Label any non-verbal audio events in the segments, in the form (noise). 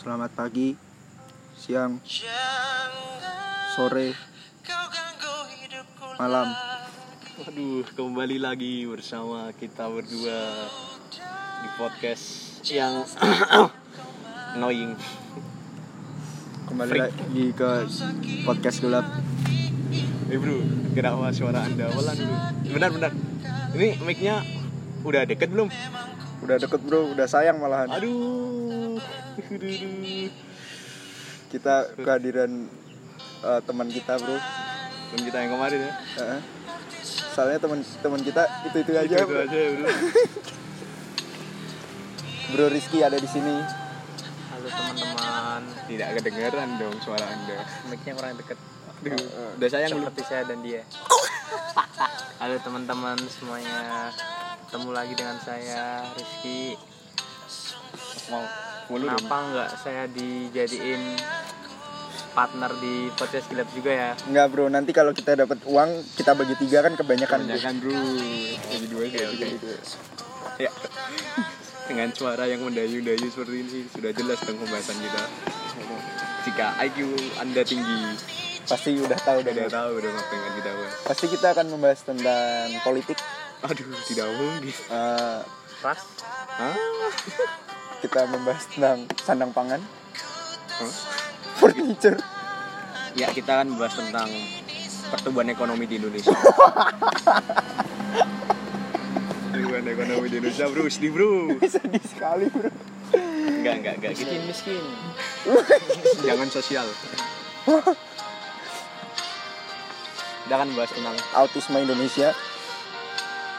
Selamat pagi, siang, sore, malam. Waduh, kembali lagi bersama kita berdua di podcast yang (coughs) annoying. Kembali Freak. lagi ke podcast gelap. Eh bro, kenapa suara anda pelan dulu? Benar benar. Ini mic-nya udah deket belum? Udah deket bro, udah sayang malahan. Aduh. Kita kehadiran eh, teman kita bro. Belum kita yang kemarin ya. Heeh. Soalnya teman-teman kita itu itu aja. Itu, bro. aja ya bro. (laughs) Bro Rizky ada di sini. Halo teman-teman, Tidak kedengeran dong suara anda. mic-nya kurang deket Aduh, udah sayang seperti saya dan dia. Halo teman-teman semuanya, ketemu lagi dengan saya Rizky. Mau mulu dong. Kenapa nggak saya dijadiin partner di podcast gelap juga ya? Enggak bro, nanti kalau kita dapat uang kita bagi tiga kan kebanyakan. Kebanyakan bro. Jadi dua gitu. Ya. Dengan suara yang mendayu-dayu seperti ini sudah jelas dong pembahasan kita. Jika IQ Anda tinggi, Pasti udah tahu udah udah tahu dong apa yang akan kita bahas. Pasti kita akan membahas tentang politik. Aduh, tidak mungkin. Eh, Ras, Hah? Kita membahas tentang sandang pangan, Hah? furniture. Ya, kita akan membahas tentang pertumbuhan ekonomi di Indonesia. pertumbuhan ekonomi di Indonesia, bro. Sedih, bro. (laughs) Sedih sekali bro. Enggak, enggak, enggak gitu. miskin miskin. (laughs) Jangan sosial. Kita akan bahas tentang Autisme Indonesia.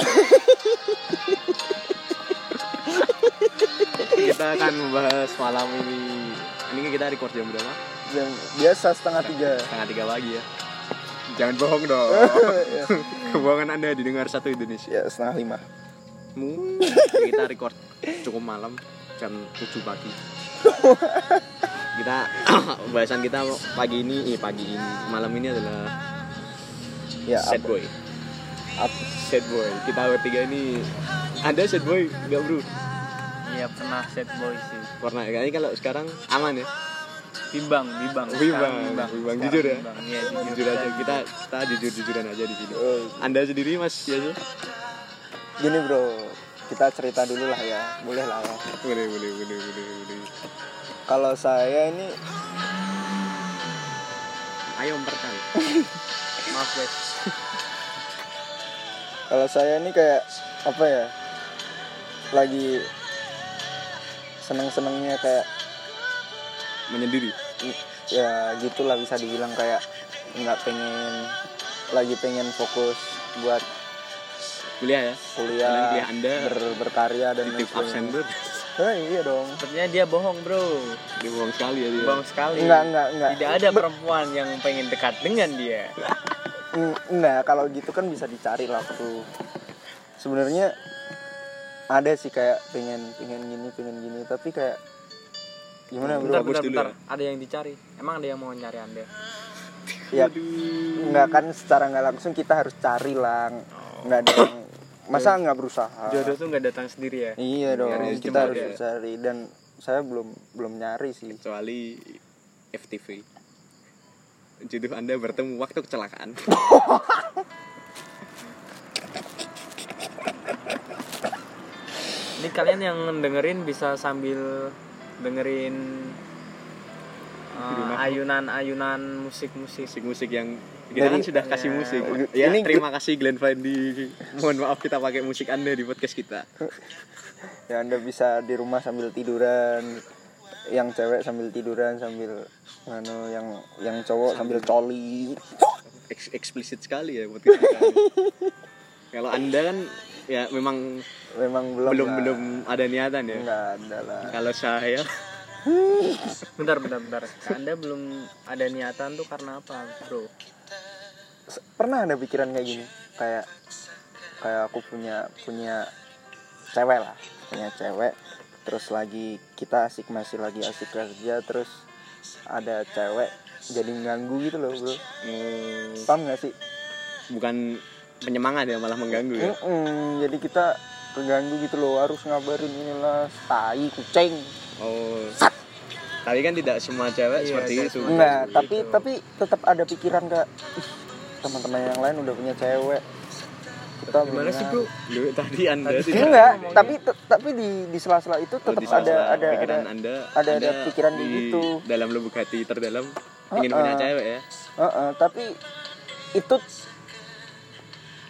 (laughs) kita akan membahas malam ini. Ini kita record jam berapa? Yang biasa setengah tiga. setengah tiga pagi ya. Jangan bohong dong. (laughs) Kebohongan anda didengar satu Indonesia. Ya setengah lima. Hmm, kita record cukup malam jam 7 pagi. (laughs) Kita (coughs) bahasan kita pagi ini eh, pagi ini. Malam ini adalah Ya sad boy. Sad boy. Kita bertiga ini anda sad boy? Enggak bro Iya pernah set boy sih. pernah kayaknya kalau sekarang aman ya Bimbang, bimbang. Bimbang, Sekarang bimbang. Sekarang Jujur ya? bimbang. Iya, jujur aja kita kita jujur jujuran aja di sini Oh, anda sendiri mas ya Gini bro, kita cerita dulu lah ya, boleh lah ya. boleh boleh boleh boleh boleh Kalau saya ini ayo memperkan (laughs) Maaf guys. kalau saya ini kayak apa ya lagi seneng-senengnya kayak menyendiri ya gitulah bisa dibilang kayak nggak pengen lagi pengen fokus buat kuliah ya kuliah, Kalian kuliah Anda ber- berkarya dan lain sebagainya. Eh, iya dong Sepertinya dia bohong bro. dia bohong sekali ya dia Bohong sekali. enggak enggak enggak Tidak ada perempuan yang pengen dekat dengan dia. Eng- enggak kalau gitu kan bisa dicari lah tuh sebenarnya ada sih kayak pengen pengen gini pengen gini tapi kayak gimana bro Bentar, Bagus bentar, dulu bentar. ya. Ada yang dicari. Emang ada yang mau nyari anda? ya enggak kan secara nggak langsung kita harus cari lah nggak ada yang masa nggak berusaha Jodoh tuh nggak datang sendiri ya? iya dong Harus kita harus ya. mencari dan saya belum belum nyari sih kecuali FTV jodoh anda bertemu waktu kecelakaan (laughs) Ini kalian yang dengerin bisa sambil dengerin uh, ayunan-ayunan musik-musik. musik-musik yang kita kan sudah kasih Ya. musik. Ini ya gr- terima kasih Glenn Fredly mohon maaf kita pakai musik anda di podcast kita. Ya anda bisa di rumah sambil tiduran yang cewek sambil tiduran sambil anu yang yang cowok sambil coli. Eks- eksplisit sekali ya podcast kita. (laughs) Kalau anda kan ya memang memang belum belum belum ada niatan ya? Enggak ada lah. Kalau saya. (laughs) Bentar, bentar, bentar. Anda belum ada niatan tuh karena apa, bro? Pernah ada pikiran kayak gini? Kayak kayak aku punya punya cewek lah. Punya cewek terus lagi kita asik masih lagi asik kerja terus ada cewek jadi ganggu gitu loh bro. Hmm, paham gak sih? Bukan penyemangat ya malah mengganggu ya? Mm-mm, jadi kita keganggu gitu loh harus ngabarin inilah tai kucing. Oh. Tapi kan tidak semua cewek Iya, seperti itu. enggak Gitu. tapi tapi tetap ada pikiran kak "Ih, teman-teman yang lain udah punya cewek. Kita Gimana sih bro? Lu tadi anda Tadi tidak enggak tapi te- tapi di di sela-sela itu Oh, tetap di ada ada ada pikiran anda ada- ada Anda pikiran di gitu. dalam lubuk hati terdalam ingin punya cewek ya? Heeh, tapi itu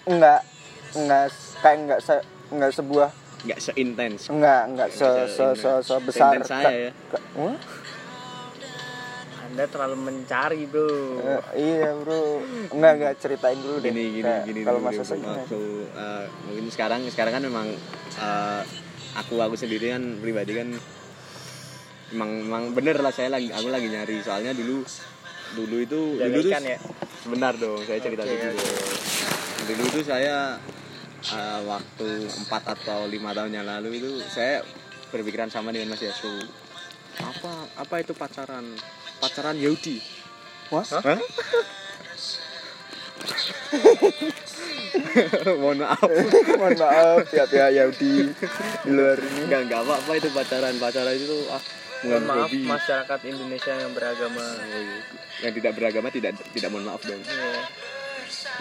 enggak enggak kayak enggak se, enggak sebuah. Nggak seintens. Enggak enggak se se se, sebesar Seintens saya ya. ka- Hah? Anda terlalu mencari bro. Eh, iya bro. Enggak enggak ceritain dulu deh. Gini gini Kayak gini kalau dulu masa waktu eh, mungkin sekarang sekarang kan memang eh, aku aku sendiri kan pribadi kan emang emang bener lah saya lagi aku lagi nyari. Soalnya dulu dulu itu Jaga dulu tuh ikan ya? sebentar dong saya cerita Oke, dulu. dulu itu saya eh, waktu 4 atau lima tahun yang lalu itu saya berpikiran sama dengan Mas Yasu apa apa itu pacaran pacaran Yahudi Wah? Hah? (laughs) mohon maaf (laughs) mohon maaf ya ya Yahudi di luar ini Enggak, enggak apa-apa itu pacaran. Pacaran itu ah Mohon maaf hobi. masyarakat Indonesia yang beragama. Yang tidak beragama tidak tidak mohon maaf dong. Iya.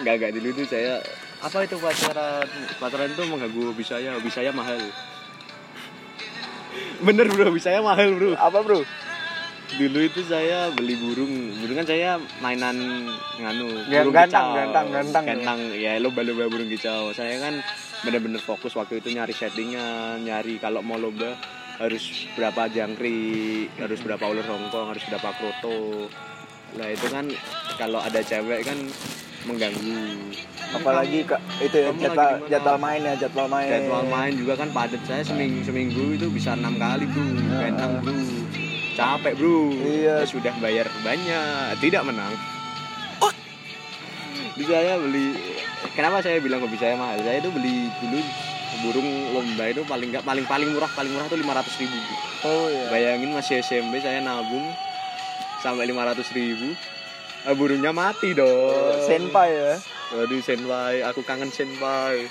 Enggak, enggak dulu itu saya apa itu pacaran? Pacaran itu mengganggu hobi saya. Hobi saya mahal. Bener bro, hobi saya mahal bro. apa bro Dulu itu saya beli burung. Burung kan saya mainan nganu. Burung gantang, kicau. gantang, gantang. Gantang, ya lomba-lomba burung kicau. Saya kan bener-bener fokus waktu itu nyari settingan, nyari kalau mau lomba harus berapa jangkrik, harus berapa ular hongkong, harus berapa kroto. Nah itu kan kalau ada cewek kan mengganggu. apalagi kak itu ya Kamu jadwal di jadwal main ya jadwal main Jadwal main juga kan padat saya seminggu seminggu itu bisa enam kali bro, gantang bro, capek bro. Iya. Ya sudah bayar banyak, tidak menang. Jadi saya beli, kenapa saya bilang hobi saya mahal? Saya itu beli dulu burung lomba itu paling nggak paling paling murah paling murah tuh lima ratus ribu. oh iya Bayangin masih SMP saya nabung sampai lima ratus ribu. Eh, burungnya mati dong. senpai ya Waduh senpai, aku kangen senpai.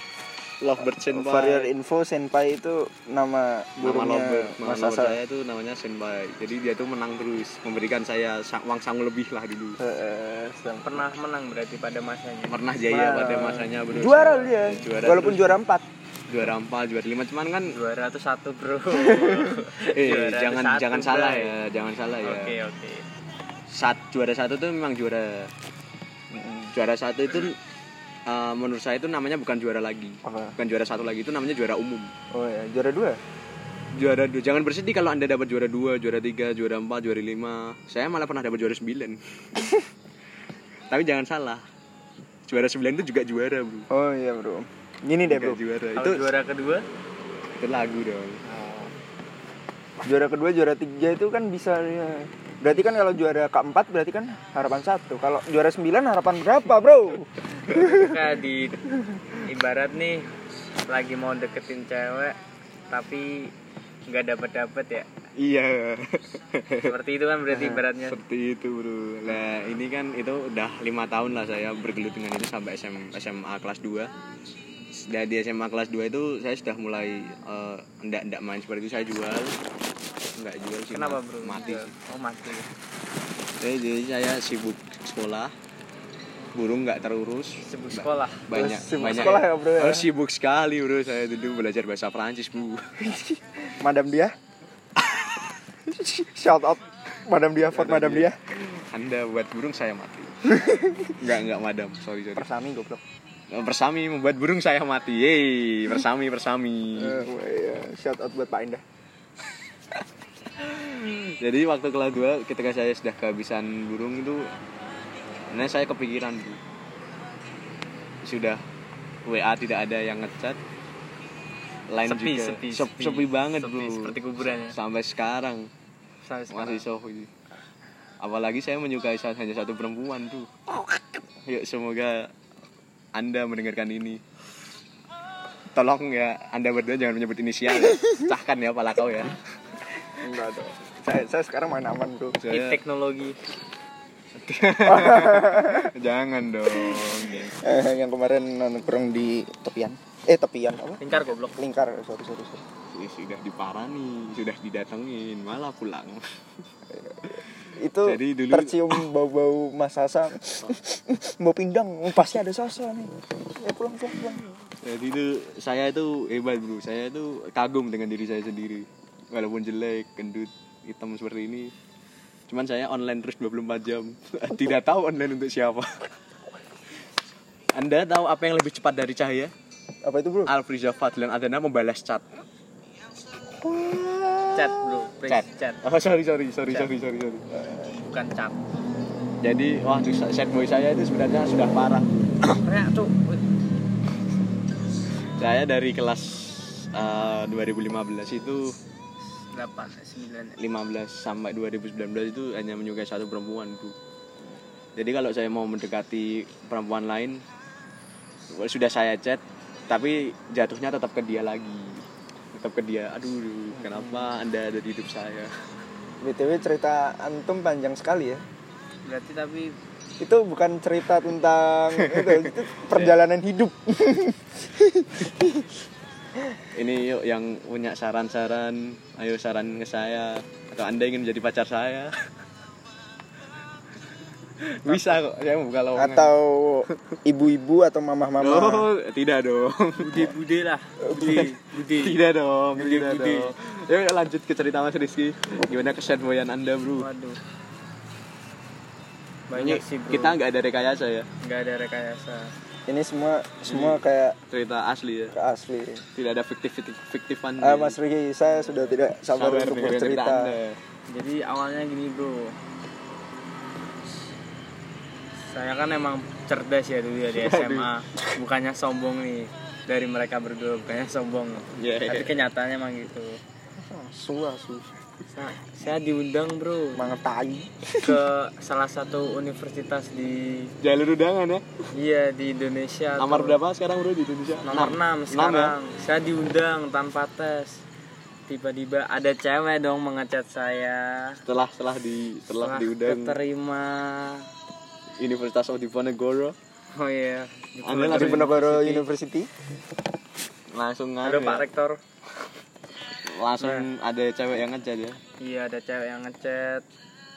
Lovebird senpai. for your info senpai itu nama nama burungnya lovebird, nama Mas lovebird Asa saya itu namanya senpai. Jadi dia tuh menang terus, memberikan saya sa- uang sangu lebih lah dulu. Eh, eh, sen- Pernah menang berarti pada masanya. Pernah jaya pada masanya bro. juara dia Juara walaupun terus. juara empat juara empat, juara lima cuman kan Juara tuh satu bro. (laughs) eh Juara jangan satu, jangan salah ya, jangan salah ya. Oke oke. Sat, juara satu tuh memang juara. Juara satu itu eh, menurut saya itu namanya bukan juara lagi. apa Bukan juara satu lagi itu namanya juara umum. oh ya juara dua juara dua jangan bersedih kalau anda dapat juara dua juara tiga juara empat juara lima saya malah pernah dapat juara sembilan (laughs) tapi jangan salah juara sembilan itu juga juara bro oh iya bro gini deh bro juara Kalau itu juara kedua? itu lagu dong juara kedua juara tiga itu kan bisa ya. Berarti kan kalau juara keempat berarti kan harapan satu. Kalau juara sembilan harapan berapa bro? Kayak di ibarat nih lagi mau deketin cewek tapi nggak dapet dapet ya. iya. Seperti itu kan berarti ibaratnya. seperti itu bro. Nah ini kan itu udah lima tahun lah saya bergelut dengan itu sampai SM, SMA kelas 2 dan di SMA kelas 2 itu saya sudah mulai eh, enggak enggak main seperti itu. Saya jual enggak jual sih Kenapa bro? mati sih. Oh mati. jadi, jadi saya sibuk sekolah. Burung nggak terurus. Sibuk sekolah. banyak Sibuk banyak. sekolah ya, bro, ya? Oh, sibuk sekali bro. Saya dulu belajar bahasa Prancis bro (laughs) madam dia? Shout out madam dia for madam dia. Anda buat burung saya mati. (laughs) Nggak nggak madam. Sorry sorry. Persami goblok. Oh, Persami membuat burung saya mati. Yeay, persami persami. Eh, iya. shout out buat Pak Indah Jadi waktu kelas 2 ketika saya sudah kehabisan burung itu nah saya kepikiran Bu. Sudah WA tidak ada yang ngechat. Lain Sepi, juga sepi, Sep- sepi, banget, Sepi, Bro. Seperti kuburannya. Sampai sekarang Sampai sekarang. masih sofi. Apalagi saya menyukai hanya satu perempuan tuh. Yuk semoga Anda mendengarkan ini. Tolong ya Anda berdua jangan menyebut inisial. ya. (laughs) Pecahkan ya pala kau ya. enggak dong saya saya sekarang main aman bro. Saya teknologi. (laughs) jangan dong. eh, yang kemarin nongkrong di tepian. Eh tepian apa? Lingkar goblok. lingkar sorry sorry sorry. Ya sudah diparani sudah didatengin malah pulang itu Jadi dulu- tercium bau-bau Mas Sasa mau (laughs) pindang pasti ada Sasa nih. Ya pulang pulang pulang. Jadi itu saya itu hebat bro. Saya itu kagum dengan diri saya sendiri. Walaupun jelek gendut hitam seperti ini. Cuman saya online terus 24 jam. (laughs) Tidak tahu online untuk siapa. (laughs) Anda tahu apa yang lebih cepat dari cahaya? Apa itu bro? Alfriza Fadlan Adana membalas chat. Chat bro, please chat. chat. oh sorry sorry sorry sorry sorry sorry. Bukan chat. jadi wah sad boy saya itu sebenarnya sudah parah. (coughs) Tuh. saya dari kelas eh, 2015 itu 8, 9 15 sampai 2019 itu hanya menyukai satu perempuan bu. Jadi kalau saya mau mendekati perempuan lain sudah saya chat tapi jatuhnya tetap ke dia lagi. Tetap ke dia aduh kenapa anda ada di hidup saya? Btw cerita antum panjang sekali ya. Berarti tapi itu bukan cerita tentang (laughs) itu, itu perjalanan hidup (laughs) ini yuk yang punya saran-saran ayo saran ke saya atau anda ingin menjadi pacar saya (laughs) bisa kok saya mau buka lowongan atau ibu-ibu atau mamah-mama (laughs) oh tidak dong bude-bude lah. Bude, bude. tidak dong Budi, tidak Budi. dong yuk lanjut ke cerita mas Rizky gimana kesan boyan anda bro Waduh. Banyak sih bro. kita nggak ada rekayasa ya nggak ada rekayasa. Ini semua semua kayak cerita asli ya ke asli tidak ada fiktif fiktif fiktifan Ah, Mas Riki saya sudah tidak sabar, untuk bercerita Anda. Jadi awalnya gini bro. Saya kan emang cerdas ya dulu ya di SMA. Bukannya sombong nih dari mereka berdua, bukannya sombong. Iya, iya. Tapi kenyataannya emang gitu. su asu Sa- Saya diundang bro mengetai ke salah satu universitas di jalur undangan ya iya di Indonesia. nomor berapa sekarang bro di Indonesia Nomor 6 Enam sekarang. Saya diundang tanpa tes. Tiba-tiba ada cewek dong mengecat saya. setelah setelah di setelah diundang keterima. Universitas of Diponegoro Oh iya. Anda langsung Penogoro University langsung Ada Pak ya. Rektor. Langsung ada cewek yang ngejar ya Iya ada cewek yang ngechat.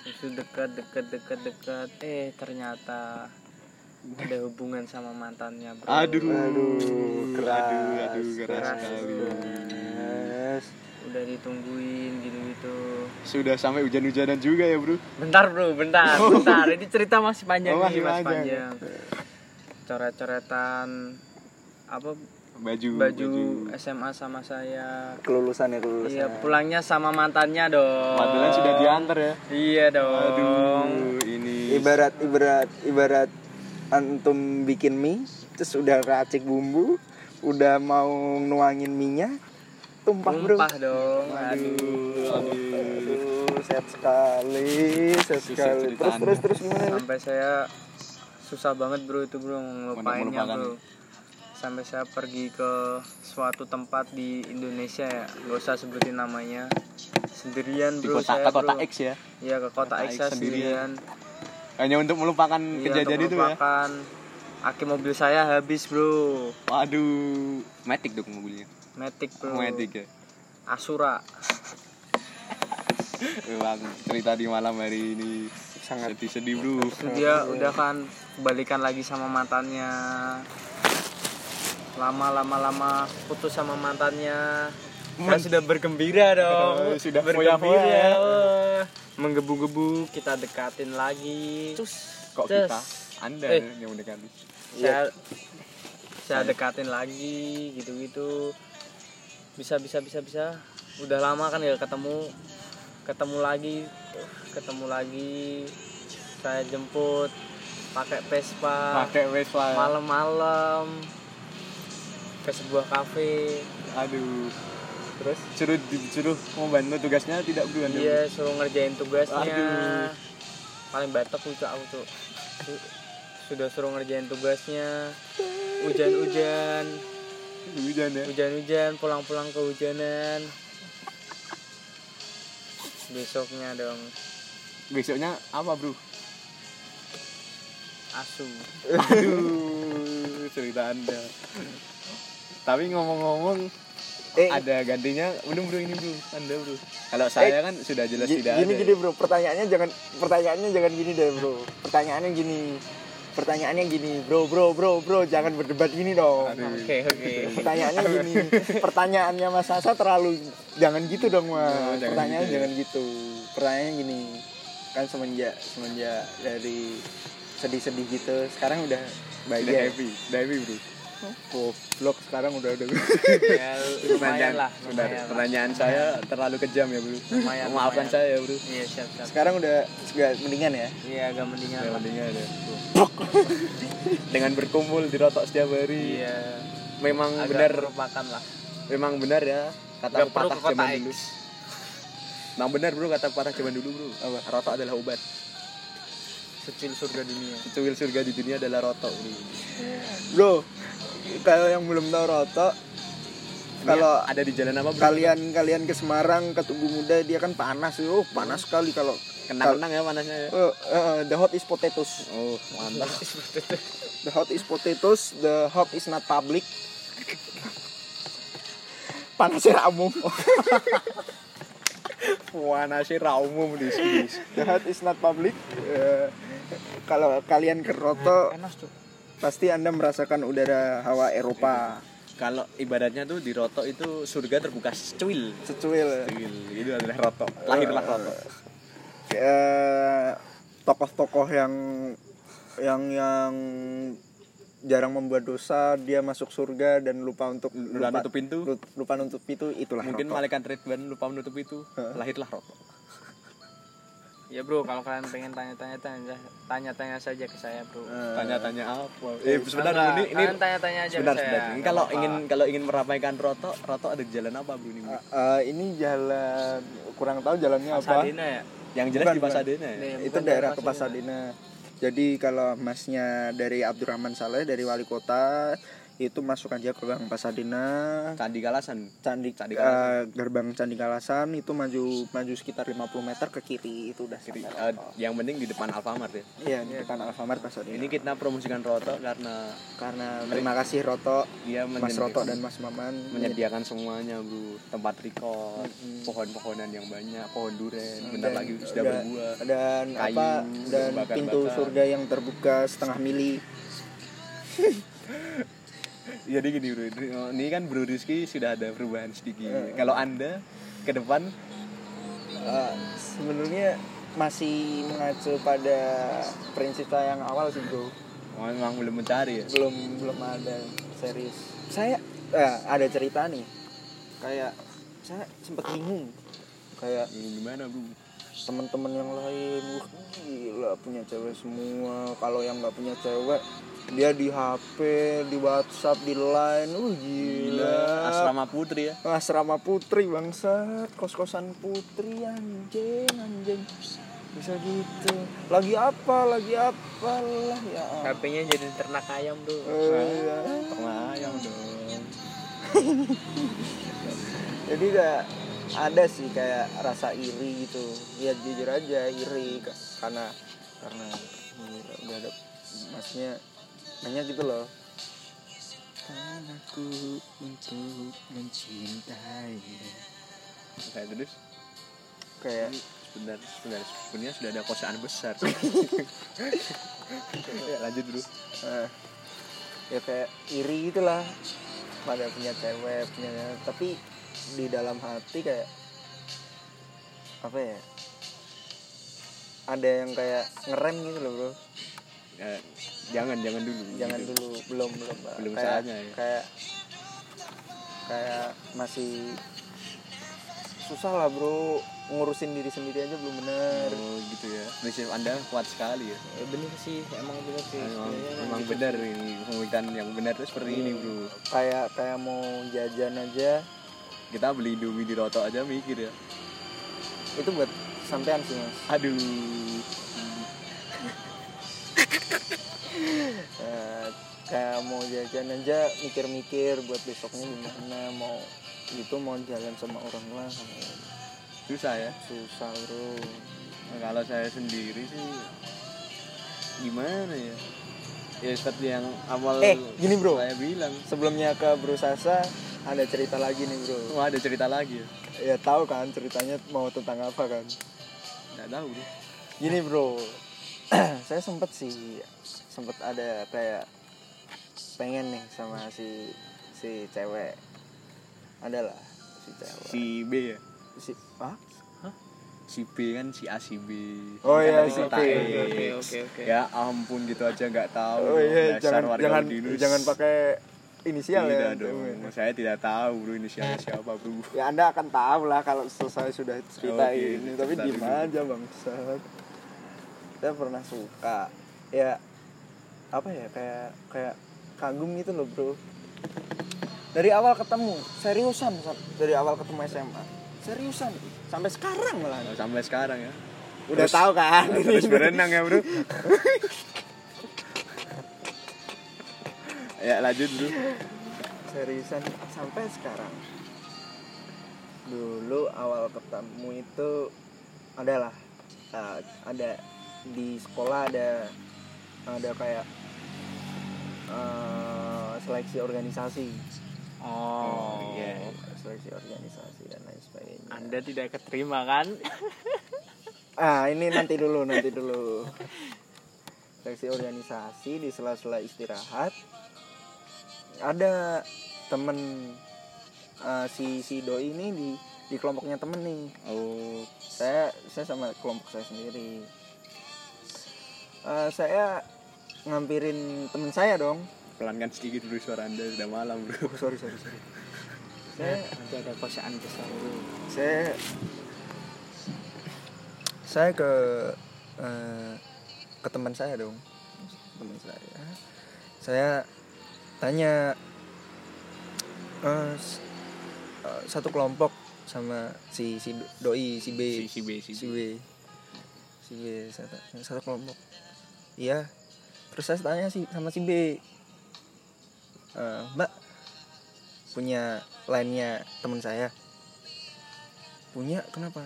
Itu deket deket deket deket. Eh ternyata ada hubungan sama mantannya bro. aduh Aduh, keras. aduh aduh keras Keras, sekali Yes. Udah ditungguin gitu gitu. sudah sampai hujan-hujanan juga ya bro Bentar bro, bentar, bentar. Ini cerita masih panjang Oh, masih nih, masih panjang. panjang. Coret-coretan apa baju baju SMA sama saya. kelulusan ya kelulusan Iya, pulangnya sama mantannya dong. Padahal sudah diantar ya Iya dong. aduh ini ibarat ibarat ibarat antum bikin mie terus udah racik bumbu udah mau nuangin minyak tumpah bro Tumpah dong. Aduh. aduh aduh sehat sekali, sehat Susah sekali. Terus terus terus gimana? Sampai saya susah banget bro itu bro ngelupainnya bro. Sampai saya pergi ke suatu tempat di Indonesia ya, gak usah sebutin namanya. Sendirian di bro kota saya ke kota bro. X ya Iya ke kota Kota X X saya sendirian. sendirian. hanya untuk melupakan Iya, kejadian untuk itu ya melupakan. Aki mobil saya habis bro, waduh matic dong mobilnya Matic bro, matic ya Asura. (laughs) memang cerita di malam hari ini Sangat sedih-sedih bro dia udah kan balikan lagi sama mantannya. Lama lama lama putus sama mantannya. Saya sudah bergembira dong. Eh, sudah bergembira. wah. Menggebu-gebu kita dekatin lagi. kok Cus. kita anda Eh. yang mendekati Saya saya dekatin lagi gitu-gitu. Bisa bisa bisa bisa. Udah lama kan ya ketemu ketemu lagi ketemu lagi saya jemput pakai Vespa pakai Vespa malam-malam ke sebuah kafe. Aduh. Terus? Suruh disuruh membantu tugasnya tidak bro? Anda iya suruh ngerjain tugasnya. Aduh. paling batok lucu aku tuh. Su- sudah suruh ngerjain tugasnya. Hujan-hujan. Hujan ya? Hujan-hujan pulang-pulang kehujanan. Besoknya dong. Besoknya apa bro? Asu. Aduh cerita anda tapi ngomong-ngomong Eh. ada gantinya. Belum bro ini bro. Anda bro. Kalau saya kan sudah jelas Gi- tidak gini ada. gini bro. Pertanyaannya jangan pertanyaannya jangan gini deh bro. Pertanyaannya gini. Pertanyaannya gini. Bro bro bro bro jangan berdebat gini dong. Oke oke. pertanyaannya gini. Pertanyaannya mas Sasa terlalu jangan gitu dong mas. Oh, jangan pertanyaannya gitu ya. jangan gitu. Pertanyaannya gini. Kan semenjak semenjak dari sedih-sedih gitu sekarang udah udah bahagia happy. Udah happy bro goblok sekarang udah udah Ya lumayan lah. Sebentar, Lumayan lah. pertanyaan saya terlalu kejam ya bro Lumayan, maafkan lumayan. saya ya bro Iya siap siap. sekarang udah sudah mendingan ya Iya agak mendingan ya lah. mendingan ya dengan berkumpul di rotok setiap hari Iya. memang Agak benar merupakan lah. memang benar ya kata Gak perlu patah ke kota zaman dulu memang benar bro kata patah zaman dulu bro Apa? rotok adalah obat Secil surga dunia. secuil surga di dunia adalah rotok bro bro kalau yang belum tahu roto kalau ada di jalan apa bro? kalian kalian ke Semarang ke Tugu Muda dia kan panas oh panas sekali kalau kenang-kenang ya panasnya ya? Eh, eh, the hot is potatoes. Oh mantap. (laughs) The hot is potatoes the hot is not public. Panasnya umum. (laughs) Panasnya umum di sini the hot is not public. Eh, kalau kalian ke Roto Panas tuh. Pasti anda merasakan udara hawa Eropa. Kalau ibaratnya tuh di rotok itu surga terbuka secuil. Secuil. Secuil. Itu adalah rotok lahirlah rotok Eh, tokoh-tokoh yang yang yang jarang membuat dosa dia masuk surga dan lupa untuk Lupa nutup pintu. lu- lupa nutup pintu itulah mungkin Roto. malaikat Ridwan lupa menutup itu lahirlah rotok Ya bro, kalau kalian pengen tanya-tanya tanya tanya-tanya saja ke saya bro. Eh, tanya-tanya apa eh sebentar Enggak, ini ini tanya-tanya aja sebentar ke saya. sebentar ini kalau ingin kalau ingin meramaikan rotok rotok ada jalan apa bro ini bro? eh, ini jalan kurang tahu jalannya apa Pasadena ya. yang jelas Bukan, di. Pasadena ya Nih, itu daerah ke. Pasadena jadi kalau masnya dari Abdurrahman Saleh dari wali kota itu masuk aja ke Gang Pasadena. Candi Kalasan Candi, Candi eh, gerbang Candi Kalasan itu maju maju sekitar 50 meter ke kiri itu udah Kiri- eh, yang penting di depan Alfamart ya. Iya, di depan Alfamart Pasadena. ini kita promosikan rotok karena karena terima kasih Roto, dia Mas Roto dan Mas Maman. menyediakan semuanya bro tempat record pohon-pohonan yang banyak pohon duren bentar Dan- lagi sudah berbuah. dan Kayu, apa dan bakar-bakar. pintu surga yang terbuka setengah mili. (laughs) jadi gini bro ini kan bro Rizky sudah ada perubahan sedikit kalau anda ke depan Eh, sebenarnya masih mengacu pada prinsip saya yang awal sih bro. memang belum mencari ya Belum belum ada serius. Saya eh, ada cerita nih. Kayak saya sempat bingung. Kayak gimana bro teman-teman yang lain wah gila punya cewek semua kalau yang nggak punya cewek dia di HP di WhatsApp di Line. Wah gila. Asrama putri ya. Asrama putri bangsat. Kos-kosan putri anjing anjing. Bisa gitu. Lagi apa lagi apa lah ya HP-nya jadi ternak ayam bro. Eh, ya. Tengah ayam dong (laughs) jadi gak ada sih kayak rasa iri gitu. Ya jujur aja iri. Ka- karena karena udah ada maksudnya banyak gitu loh. Aku untuk mencintai. Kayak terus kayak sebentar sebentar. Sebenarnya sudah ada kosaan besar. (laughs) Ya, lanjut dulu eh, ya kayak iri gitulah. Pada punya cewek punya tapi di dalam hati kayak apa ya? Ada yang kayak ngerem gitu loh bro Ya, jangan jangan dulu. Jangan Gitu. dulu belum belum. Belum kayak, saatnya ya. kayak kayak masih susah lah bro. Ngurusin diri sendiri aja belum bener. Oh gitu ya. Prinsip anda kuat sekali ya. Ya, bener sih, emang bener sih. memang, Sebenarnya memang gitu. benar ini pemikiran yang benar itu seperti ini bro. Kayak kayak mau jajan aja. Kita beli indomie di roto aja mikir ya. Itu buat sampean sih mas. Aduh Eh, kayak mau jajan aja mikir-mikir buat besoknya gimana mau itu mau jalan sama orang lah susah ya? Susah bro. Nah, kalau saya sendiri sih gimana ya? Ya seperti yang awal Eh, gini, bro. saya bilang. Sebelumnya ke Bro Sasa ada cerita lagi nih bro. Wah ada cerita lagi ya? ya tahu kan ceritanya mau tentang apa kan? Nggak tahu bro. gini bro (clears throat) saya sempet sih sempet ada kayak pengen nih sama si si cewek adalah si cewek Si B ya? si ah Si B kan si A si B. Oh Kan iya, si B. Oke, oke, oke. Ya ampun gitu aja nggak tahu. oh iya Dasar jangan warga jangan Udinus. jangan pakai inisial Tidak ya dong. Saya tidak tahu bro inisialnya siapa bro. ya anda akan tahu lah kalau selesai sudah cerita Oke, ini tapi diem dulu. aja bangsat saya pernah suka. Ya apa ya kayak kayak kagum gitu loh bro. Dari awal ketemu seriusan dari awal ketemu SMA seriusan. Sampai sekarang malah. Nah, Sampai sekarang ya. udah Terus- tahu kan? Terus (laughs) berenang ya bro. (laughs) ya lanjut bro. seriusan sampai sekarang. Dulu awal ketemu itu adalah uh, ada di sekolah ada ada kayak uh, seleksi organisasi. Oh, iya. seleksi organisasi dan lain sebagainya. Anda tidak keterima kan? ah ini nanti dulu nanti dulu. Seleksi organisasi di sela-sela istirahat. Ada temen eh, si si doi ini di di kelompoknya temen nih. Oh. Saya saya sama kelompok saya sendiri Eh, saya ngampirin temen saya dong. Pelankan sedikit bro suara anda sudah malam bro. oh, sorry sorry sorry. Saya Nanti ada kosan besar. saya saya ke eh, ke teman saya dong. Teman saya. Saya tanya eh, eh, satu kelompok sama si si doi si B. Si, si B si si B. B si B satu, satu kelompok iya. Terus saya tanya si sama si B. "Eh, mbak punya lainnya teman saya? Punya? Kenapa?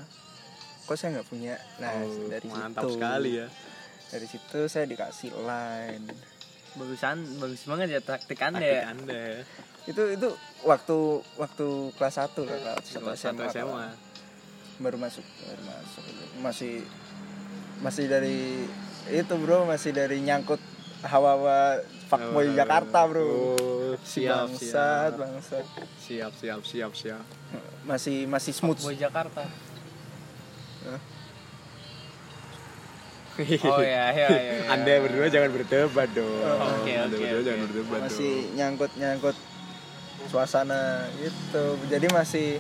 Kok saya nggak punya? Nah Oh, dari mantap situ. sekali ya. dari situ saya dikasih line. Bagusan, bagus banget ya taktik Anda Taktik ya. anda ya. itu itu waktu waktu kelas 1 lah kelas satu satu SMA, SMA. baru masuk baru masuk. Masih masih dari itu bro masih dari nyangkut hawa-hawa fuckboy Oh, Jakarta bro Oh, si siap, bangsat siap. bangsat Siap, siap, siap, siap. masih masih smooth Boy Jakarta. Oh ya, ya, ya. ya. (laughs) Anda berdua jangan berdebat dong. Oke, Anda oke, berdua oke. jangan berdebat masih dong. nyangkut nyangkut suasana gitu jadi masih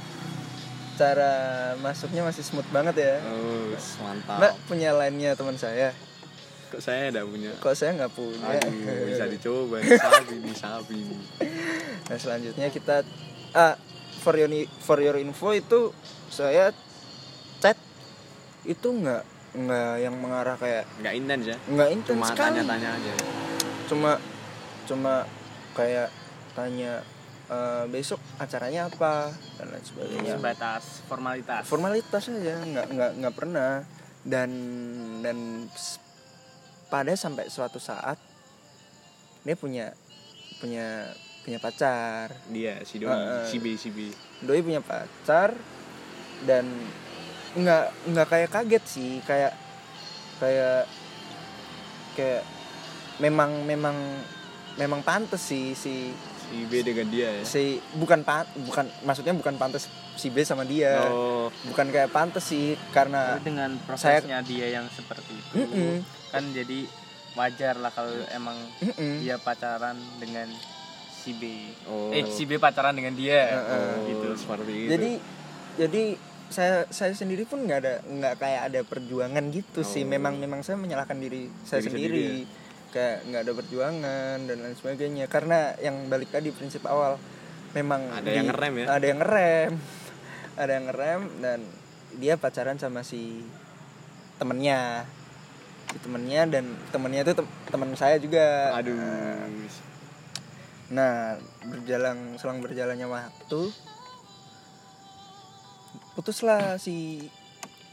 cara masuknya masih smooth banget ya Oh, mantap. mbak punya lainnya teman saya Kok saya enggak punya? kok saya nggak punya Aduh, bisa dicoba. Sabi nih, sabi nih. (laughs) nah selanjutnya kita ah for your for your info itu saya chat itu nggak nggak yang mengarah kayak Enggak intens ya? nggak intens Cuma sekali tanya-tanya aja. cuma cuma kayak tanya "Eh, besok acaranya apa dan lain sebagainya Sebatas formalitas. formalitas aja nggak nggak nggak pernah dan dan pada sampai suatu saat dia punya punya punya pacar Dia si Doi, Heeh. si B, si B. doi punya pacar dan nggak nggak kayak kaget sih kayak kayak kayak memang memang memang pantas sih si Si B dengan dia ya. si bukan pan bukan maksudnya bukan pantas si B sama dia Oh, bukan kayak pantas sih karena Tapi dengan saya- prosesnya dia yang seperti itu Mm-mm. kan jadi wajar lah kalau emang Mm-mm. dia pacaran dengan si B. oh. Eh si B pacaran dengan dia. Oh, gitu. seperti itu. jadi jadi saya saya sendiri pun nggak ada nggak kayak ada perjuangan gitu sih Oh. memang memang saya menyalahkan diri saya Diri sendiri, sendiri ya? Kayak nggak ada perjuangan dan lain sebagainya karena yang balik tadi prinsip awal memang Ada yang ngerem ya? ada yang ngerem (laughs) ada yang ngerem dan dia pacaran sama si temennya si temennya dan temennya itu tem- teman saya juga Aduh. Nah, berjalan selang berjalannya waktu putuslah si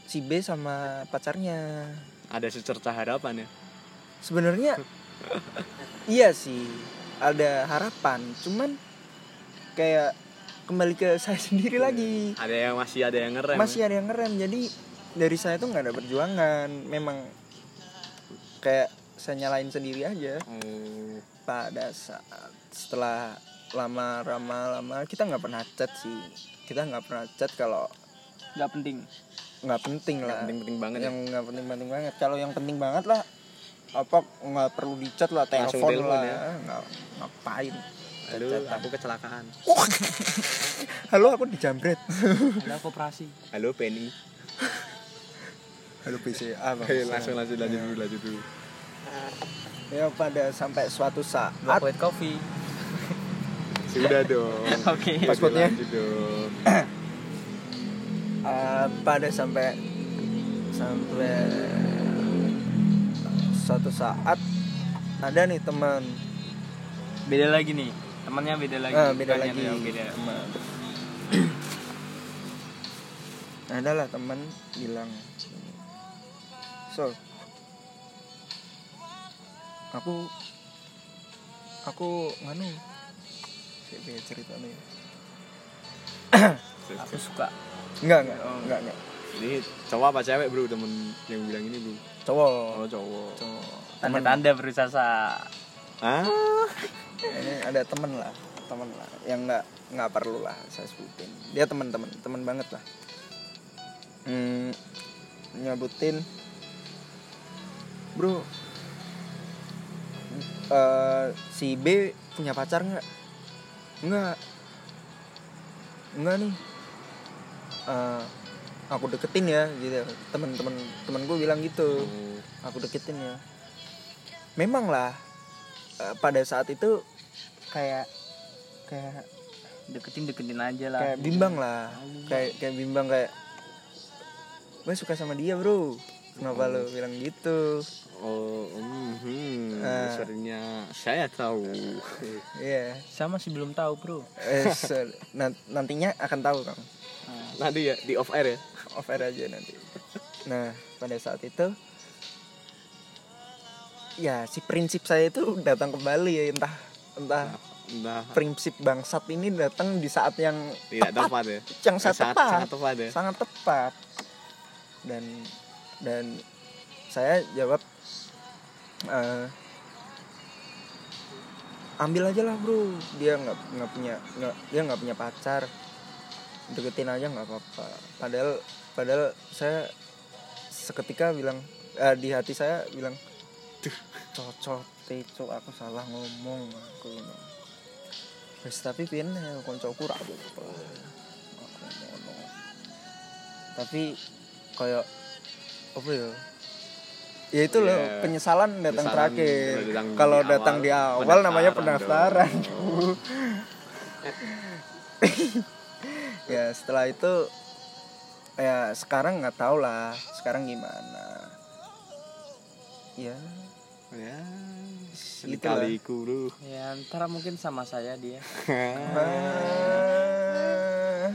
si B sama pacarnya. Ada secerca harapan ya. Sebenarnya iya sih, ada harapan, cuman kayak kembali ke (laughs) saya sendiri lagi. Ada yang masih ada yang ngerem masih ada yang ngerem. Jadi dari saya tuh nggak ada perjuangan. Memang kayak saya nyalain sendiri aja. Oh, pada saat setelah lama lama lama kita nggak pernah chat sih. Kita nggak pernah chat kalau nggak penting. nggak penting lah. penting-penting banget ya? yang nggak penting penting banget. Kalau yang penting banget lah apa nggak perlu dicat lah Langsung telepon lah. ya. nggak ngapain Aduh, Chat-chatan. aku kecelakaan. (laughs) Halo aku dijambret. Ada koperasi halo Penny. Halo PCA bang Ayo, langsung lanjut lanjut dulu lanjut dulu. Ya pada sampai suatu saat. White coffee sudah (laughs) dong. Oke. Oke, Passwordnya? eh, pada sampai sampai suatu saat ada nih teman. Beda lagi nih. Temannya beda lagi. Ah, beda lagi. yang beda. Teman (clears throat) adalah teman bilang so aku aku nganu saya cerita nih. (clears throat) Aku suka. Enggak enggak Oh. enggak enggak. Ini cowok apa cewek bro? Temen yang bilang ini bro cowok oh cowok cowok tanda-tanda berusaha. Ah. Ini ada temen lah temen lah. Yang nggak nggak perlu lah saya sebutin. Dia teman-teman teman banget lah. Hmm, nyebutin. Bro. Eh, si B punya pacar nggak? Nggak. Nggak nih. Eh, aku deketin ya gitu. Temen-temen temen gue bilang gitu. Oh, aku deketin ya. Memang lah eh, pada saat itu kayak kayak deketin deketin aja lah. kayak bimbang lah. Kayak kayak bimbang kayak gue suka sama dia bro. Kenapa lo bilang gitu? Oh hmm, Ah. sebenarnya saya tahu. Iya. Sama sih belum tahu bro. Eh, (laughs) nantinya akan tahu kang. Nanti ya di off air ya off air aja nanti. Nah pada saat itu ya si prinsip saya itu datang kembali ya entah entah nah prinsip bangsat ini datang di saat yang tidak tepat. ya? Yang sangat sangat, tepat. sangat tepat ya? Sangat tepat. Dan dan saya jawab eh, ambil aja lah bro. Dia nggak nggak punya nggak dia nggak punya pacar. Deketin aja nggak apa-apa. Padahal padahal saya seketika bilang eh, di hati saya bilang cocok teco aku salah ngomong aku. Wes tapi pian ya koncoku ra. Aku ngono. Tapi kayak apa ya? Ya itu loh Iya. penyesalan datang Penyesalan terakhir. Kalau datang di awal namanya pendaftaran. (laughs) (laughs) ya setelah itu ya sekarang nggak tahu lah. Sekarang gimana? Ya. Ya Gitu sekaliku bro ya antara mungkin sama saya dia. (laughs)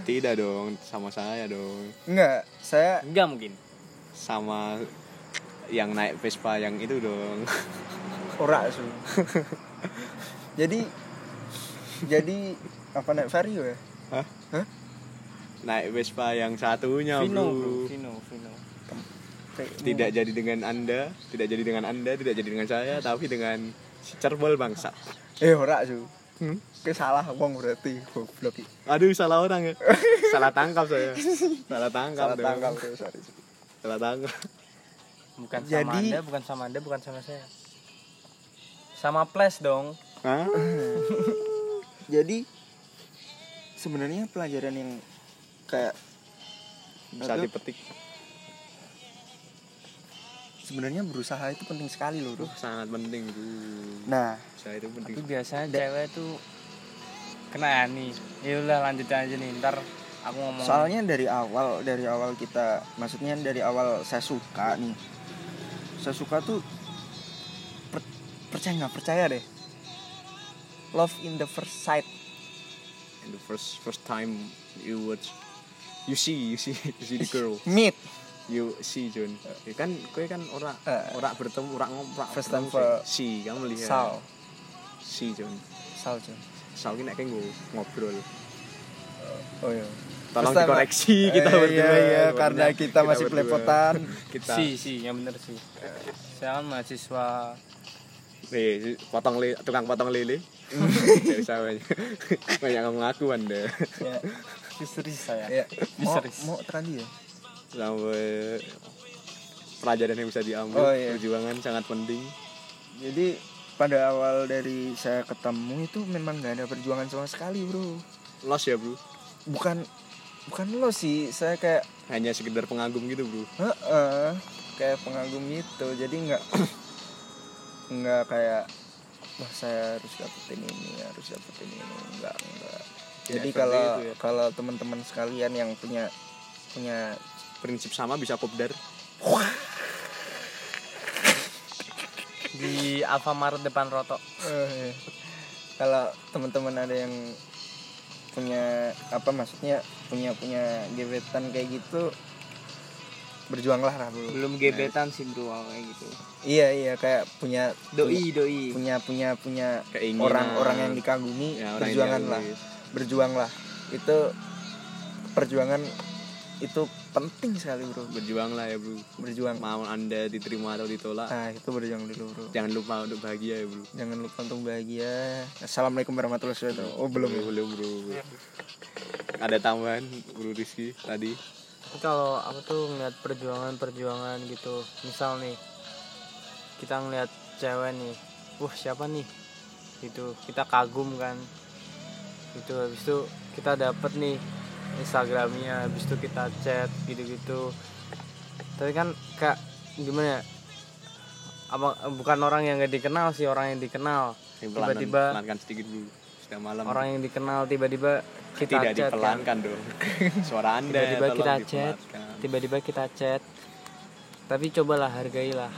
Tidak dong sama saya dong. Nggak saya enggak mungkin. Sama yang naik Vespa yang itu dong. Ora su jadi jadi apa naik vario ya? Hah? Hah? Naik Vespa yang satunya Vino bro. bro Vino Vino. Tidak jadi dengan anda tidak jadi dengan anda tidak jadi dengan saya tapi dengan si cerbol bangsa. Eh ora su Hmm? Kayak salah wong berarti goblok aduh salah orang ya. (laughs) Salah tangkap saya. Salah tangkap salah dong. tangkap sorry salah tangkap. Bukan sama Jadi- anda bukan sama anda bukan sama saya. Sama plus dong. Hah? (laughs) jadi sebenarnya pelajaran yang kayak bisa Aduh. dipetik. Sebenarnya berusaha itu penting sekali loh bro. Sangat penting bro nah saya itu penting. Tapi biasanya cewek tuh kena ya nih. Ya udah lanjut aja nih ntar aku ngomong. Soalnya dari awal dari awal kita maksudnya dari awal saya suka nih. Saya suka tuh per- percaya nggak? Percaya deh. Love in the first sight. In the first first time you watch you see you see (laughs) you see the girl meet you see John ya kan kue kan ora Eh. ora bertemu ora ora First time for- sih. si kamu lihat Sal si John Sal John Sal ini kayak ngobrol oh iya Tolong Pertama- dikoreksi kita Eh, berdua. iya iya Pokoknya karena kita masih berdua. pelepotan (laughs) Kita Si, si, yang bener sih. Saya kan mahasiswa nih potong li, tukang potong lele. (laughs) Gak usah banyak. Banyak ngaku Anda. ya istri saya. ya mau Miseris. mau terandi ya Sampai pelajaran yang bisa diambil, Oh, iya. perjuangan sangat penting. jadi pada awal dari saya ketemu itu memang nggak ada perjuangan sama sekali bro Los ya, Bro. bukan bukan lo sih saya kayak Hanya sekedar pengagum gitu, Bro. Heeh, kayak pengagum itu jadi nggak nggak kayak wah saya harus dapetin ini harus dapetin ini nggak nggak Ya, jadi kalau ya. kalau teman-teman sekalian yang punya punya Prinsip sama bisa kopdar. di Alfamart depan Roto. eh, kalau teman-teman ada yang punya apa maksudnya punya punya gebetan kayak gitu berjuanglah lah bro Belum gebetan sih bro kayak gitu. iya iya kayak punya Doi, doi. punya punya punya orang-orang yang dikagumi Ya, orang yang perjuanganlah diakui. Berjuanglah itu perjuangan itu penting sekali bro. Berjuang lah ya, Bro. berjuang. Mau Anda diterima atau ditolak, nah itu berjuang dulu bro. Jangan lupa untuk bahagia ya, Bro. jangan lupa untuk bahagia. Assalamualaikum warahmatullahi wabarakatuh. Oh belum ya? Belum bro. Ada tambahan bro Rizky tadi? Kalau aku tuh ngeliat perjuangan-perjuangan gitu. Misal nih kita ngeliat cewek nih. Wah siapa nih? Gitu. Kita kagum kan itu habis itu kita dapet nih instagramnya habis itu kita chat gitu-gitu. Tapi kan kak gimana ya? Apa bukan orang yang gak dikenal sih orang yang dikenal. Tiba-tiba- sedikit dulu sudah malam. orang yang dikenal tiba-tiba kita tidak chat kan. dipelankan dong. (laughs) Suara anda tiba-tiba kita chat tiba-tiba kita chat. Tapi cobalah hargailah.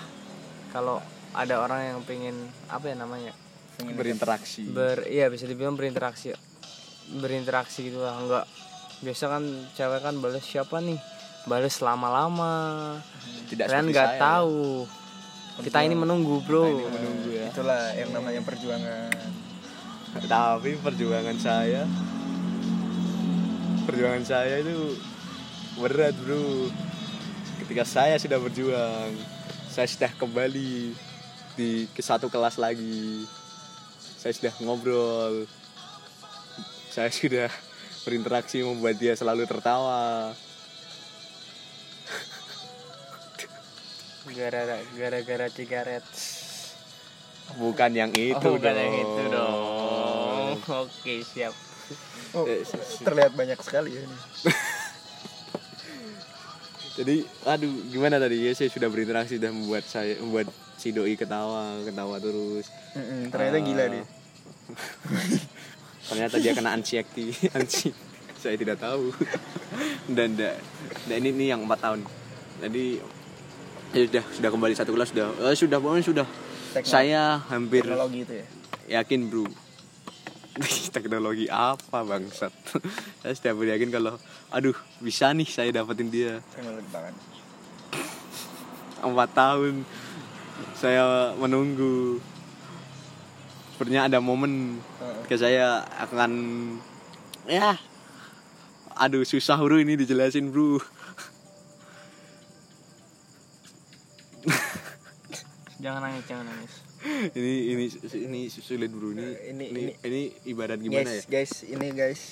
Kalau ada orang yang pengen apa ya namanya? Berinteraksi. ber iya bisa dibilang berinteraksi berinteraksi gitu lah. Enggak biasa kan cewek kan balas siapa nih? Balas lama-lama. Tidak kalian nggak ya. tahu. Kita ini menunggu bro. Kita ini menunggu ya. Itulah yang namanya perjuangan. Tapi perjuangan saya perjuangan saya itu berat bro. Ketika saya sudah berjuang saya sudah kembali di ke satu kelas lagi. Saya sudah ngobrol saya sudah berinteraksi membuat dia selalu tertawa. Gara-gara gara-gara cigaret bukan yang itu oh, bukan yang dong. itu dong. Oke siap. Oh, Eh, terlihat banyak sekali ya ini. (laughs) Jadi aduh gimana tadi? Ya saya sudah berinteraksi sudah membuat saya membuat si doi ketawa ketawa terus. Mm-mm, ternyata Ah. gila dia (laughs) ternyata dia kena anxiety (laughs) ansi saya tidak tahu. Dan dan, dan ini ini yang empat tahun. Jadi ya sudah sudah kembali satu kelas sudah eh, sudah pokoknya sudah. Tekno- saya hampir teknologi itu ya? yakin bro. (laughs) Teknologi apa bangsat? Saya sudah yakin kalau aduh bisa nih saya dapetin dia. Teknologi banget. Empat tahun. Saya menunggu sepertinya ada momen ketika saya akan ya aduh susah bro ini dijelasin bro. Jangan nangis jangan nangis. Ini ini ini sulit bro. Ini Ini- ini, ini- ini ibarat gimana guys ya? guys ini guys.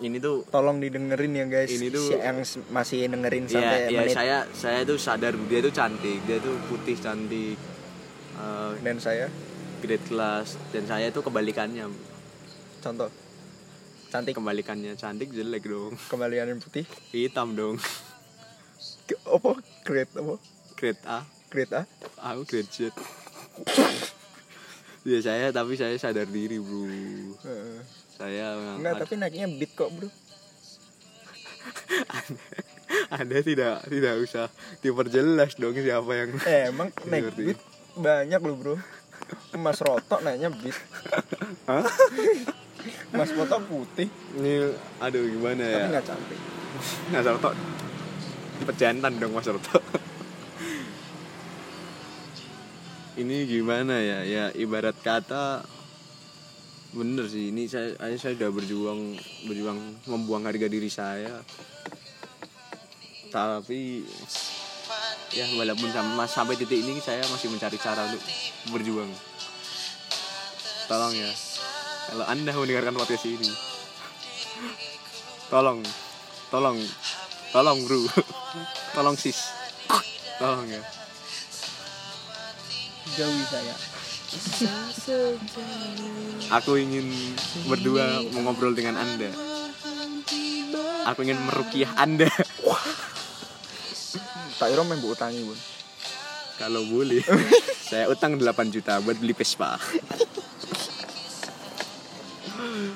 Ini tuh tolong didengerin ya guys. Ini tuh- yang masih dengerin ya sampai ya menit. saya saya tuh sadar dia tuh cantik dia tuh putih cantik. Eh, dan saya grade kelas dan saya tuh kebalikannya. Contoh? Cantik. Kebalikannya cantik jelek dong. (laughs) Kembalian yang putih? Hitam dong. Apa? Grade apa? Grade A. Grade A? Aku grade Z. (laughs) Ya saya tapi saya sadar diri bro. Saya enggak tapi naiknya beat kok bro. (laughs) Anda tidak tidak usah diperjelas dong siapa yang eh emang naik beat banyak loh bro Mas Roto naiknya Hah? Mas Roto putih. Ini aduh gimana tapi ya nggak cantik. Mas Roto pejantan dong Mas Roto ini gimana ya? Ya ibarat kata bener sih. Ini saya saya sudah berjuang berjuang membuang harga diri saya. Tapi ya walaupun sam- sampai titik ini saya masih mencari cara untuk berjuang. Tolong ya. Kalau anda mendengarkan podcast ini tolong tolong tolong bro. (laughs) Tolong sis. Tolong ya. Jauhi saya. Aku ingin berdua mengobrol dengan anda. Aku ingin merukiah anda (laughs) tak iro main bu utangi bun. Kalau boleh. (laughs) Saya utang 8 juta buat beli Vespa.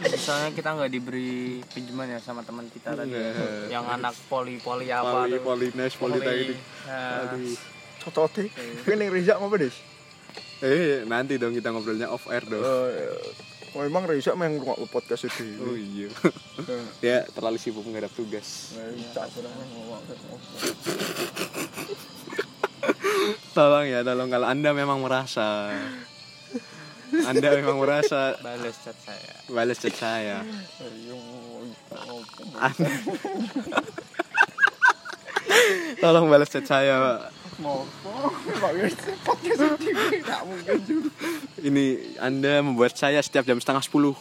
Misalnya kita nggak diberi pinjaman ya sama teman kita tadi. Ya. Iya. yang anak poli poli apa poli tuh. Polines politeknik Nah, aduh. Cocok deh ini Reza ngapa deh eh nanti dong kita ngobrolnya off air dong Oh, emang Reza main rumah podcast itu. oh iya. (laughs) Ya terlalu sibuk menghadap tugas. Tolong ya tolong kalau anda memang merasa. Anda memang merasa. Balas chat saya. Balas chat saya. Anda tolong balas chat saya (laughs) ini anda membuat saya setiap jam setengah sepuluh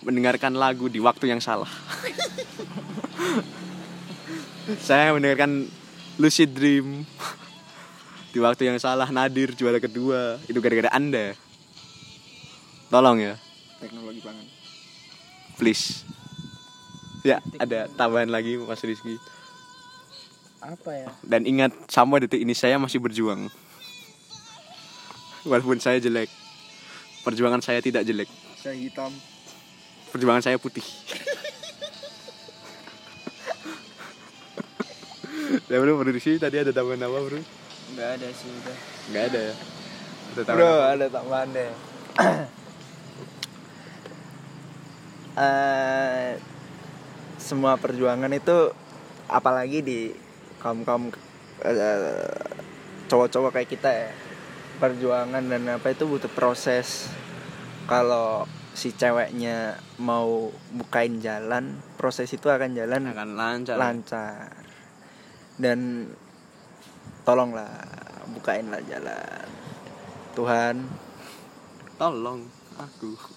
mendengarkan lagu di waktu yang salah. (laughs) Saya mendengarkan Lucid Dream (laughs) di waktu yang salah Nadir juara kedua. Itu gara-gara anda. Tolong ya. Teknologi pangan. please. Ya ada tambahan lagi Mas Rizky apa ya? Dan ingat sampai detik ini saya masih berjuang. Walaupun saya jelek. Perjuangan saya tidak jelek. Saya hitam. perjuangan saya putih. (laughs) Ya bro sini tadi ada tambahan apa bro? Nggak ada sih udah. Nggak ada ya? Ada tambahan Bro, ada tambahan deh. (clears throat) Eh, semua perjuangan itu apalagi di kaum kaum cowok-cowok kayak kita ya. Perjuangan dan apa itu butuh proses. Kalau si ceweknya mau bukain jalan proses itu akan jalan akan lancar. lancar. Dan tolonglah bukainlah jalan. Tuhan. Tolong aku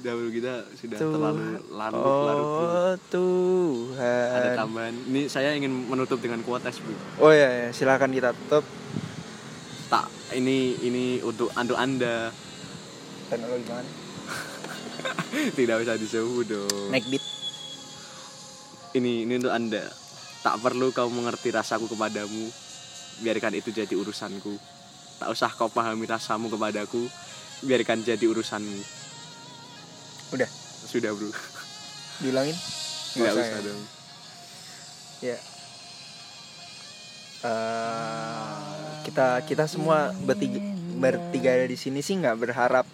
dahulu kita sudah Tuhan. terlalu larut larut oh Tuhan. Ada tambahan. Ini saya ingin menutup dengan kuotes bu. Oh ya, ya silakan kita tutup. Tak ini ini untuk untuk anda. Teknologi mana? (laughs) Tidak usah disebut dong. Naik beat. Ini ini untuk anda. Tak perlu kau mengerti rasaku kepadamu. Biarkan itu jadi urusanku. Tak usah kau pahami rasamu kepadaku. Biarkan jadi urusanmu udah? Sudah bro. Diulangin? Nggak usah usah ya? dong. Ya. Eh, kita kita semua bertiga bertiga ada di sini sih nggak berharap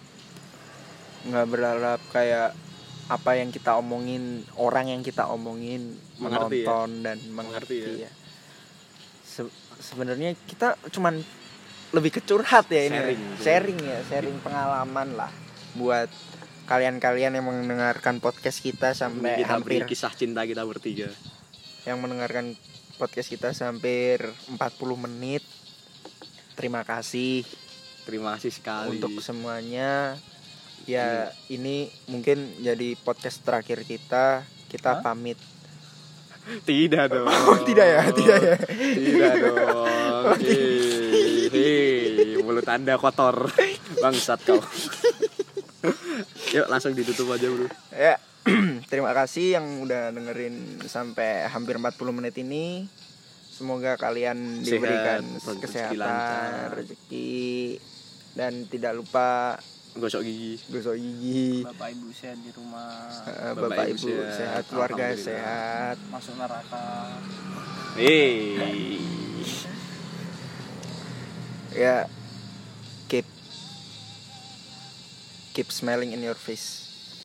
nggak berharap kayak apa yang kita omongin orang yang kita omongin Mengerti ya? menonton dan Mengerti mengerti, ya, Se- sebenarnya kita cuman lebih ke curhat ya ini Sharing. sharing ya sharing pengalaman lah buat kalian-kalian yang mendengarkan podcast kita sampai kita hampir kisah cinta kita bertiga yang mendengarkan podcast kita hampir 40 menit. Terima kasih terima kasih sekali untuk semuanya. Ya, ini mungkin jadi podcast terakhir kita. Kita pamit. tidak dong Oh, tidak ya, tidak ya. tidak dong (laughs) hei hei mulut anda kotor bangsat kau (laughs) yuk langsung ditutup aja bro Ya, (clears throat) terima kasih yang udah dengerin sampai hampir 40 menit ini. Semoga kalian Sehat, diberikan rezeki kesehatan, lancar. rezeki dan tidak lupa gosok gigi gosok gigi. bapak ibu sehat di rumah Eh, Bapak Bapak, Ibu Ibu sehat. sehat, keluarga sehat. masuk neraka hei Ya keep smiling in your face.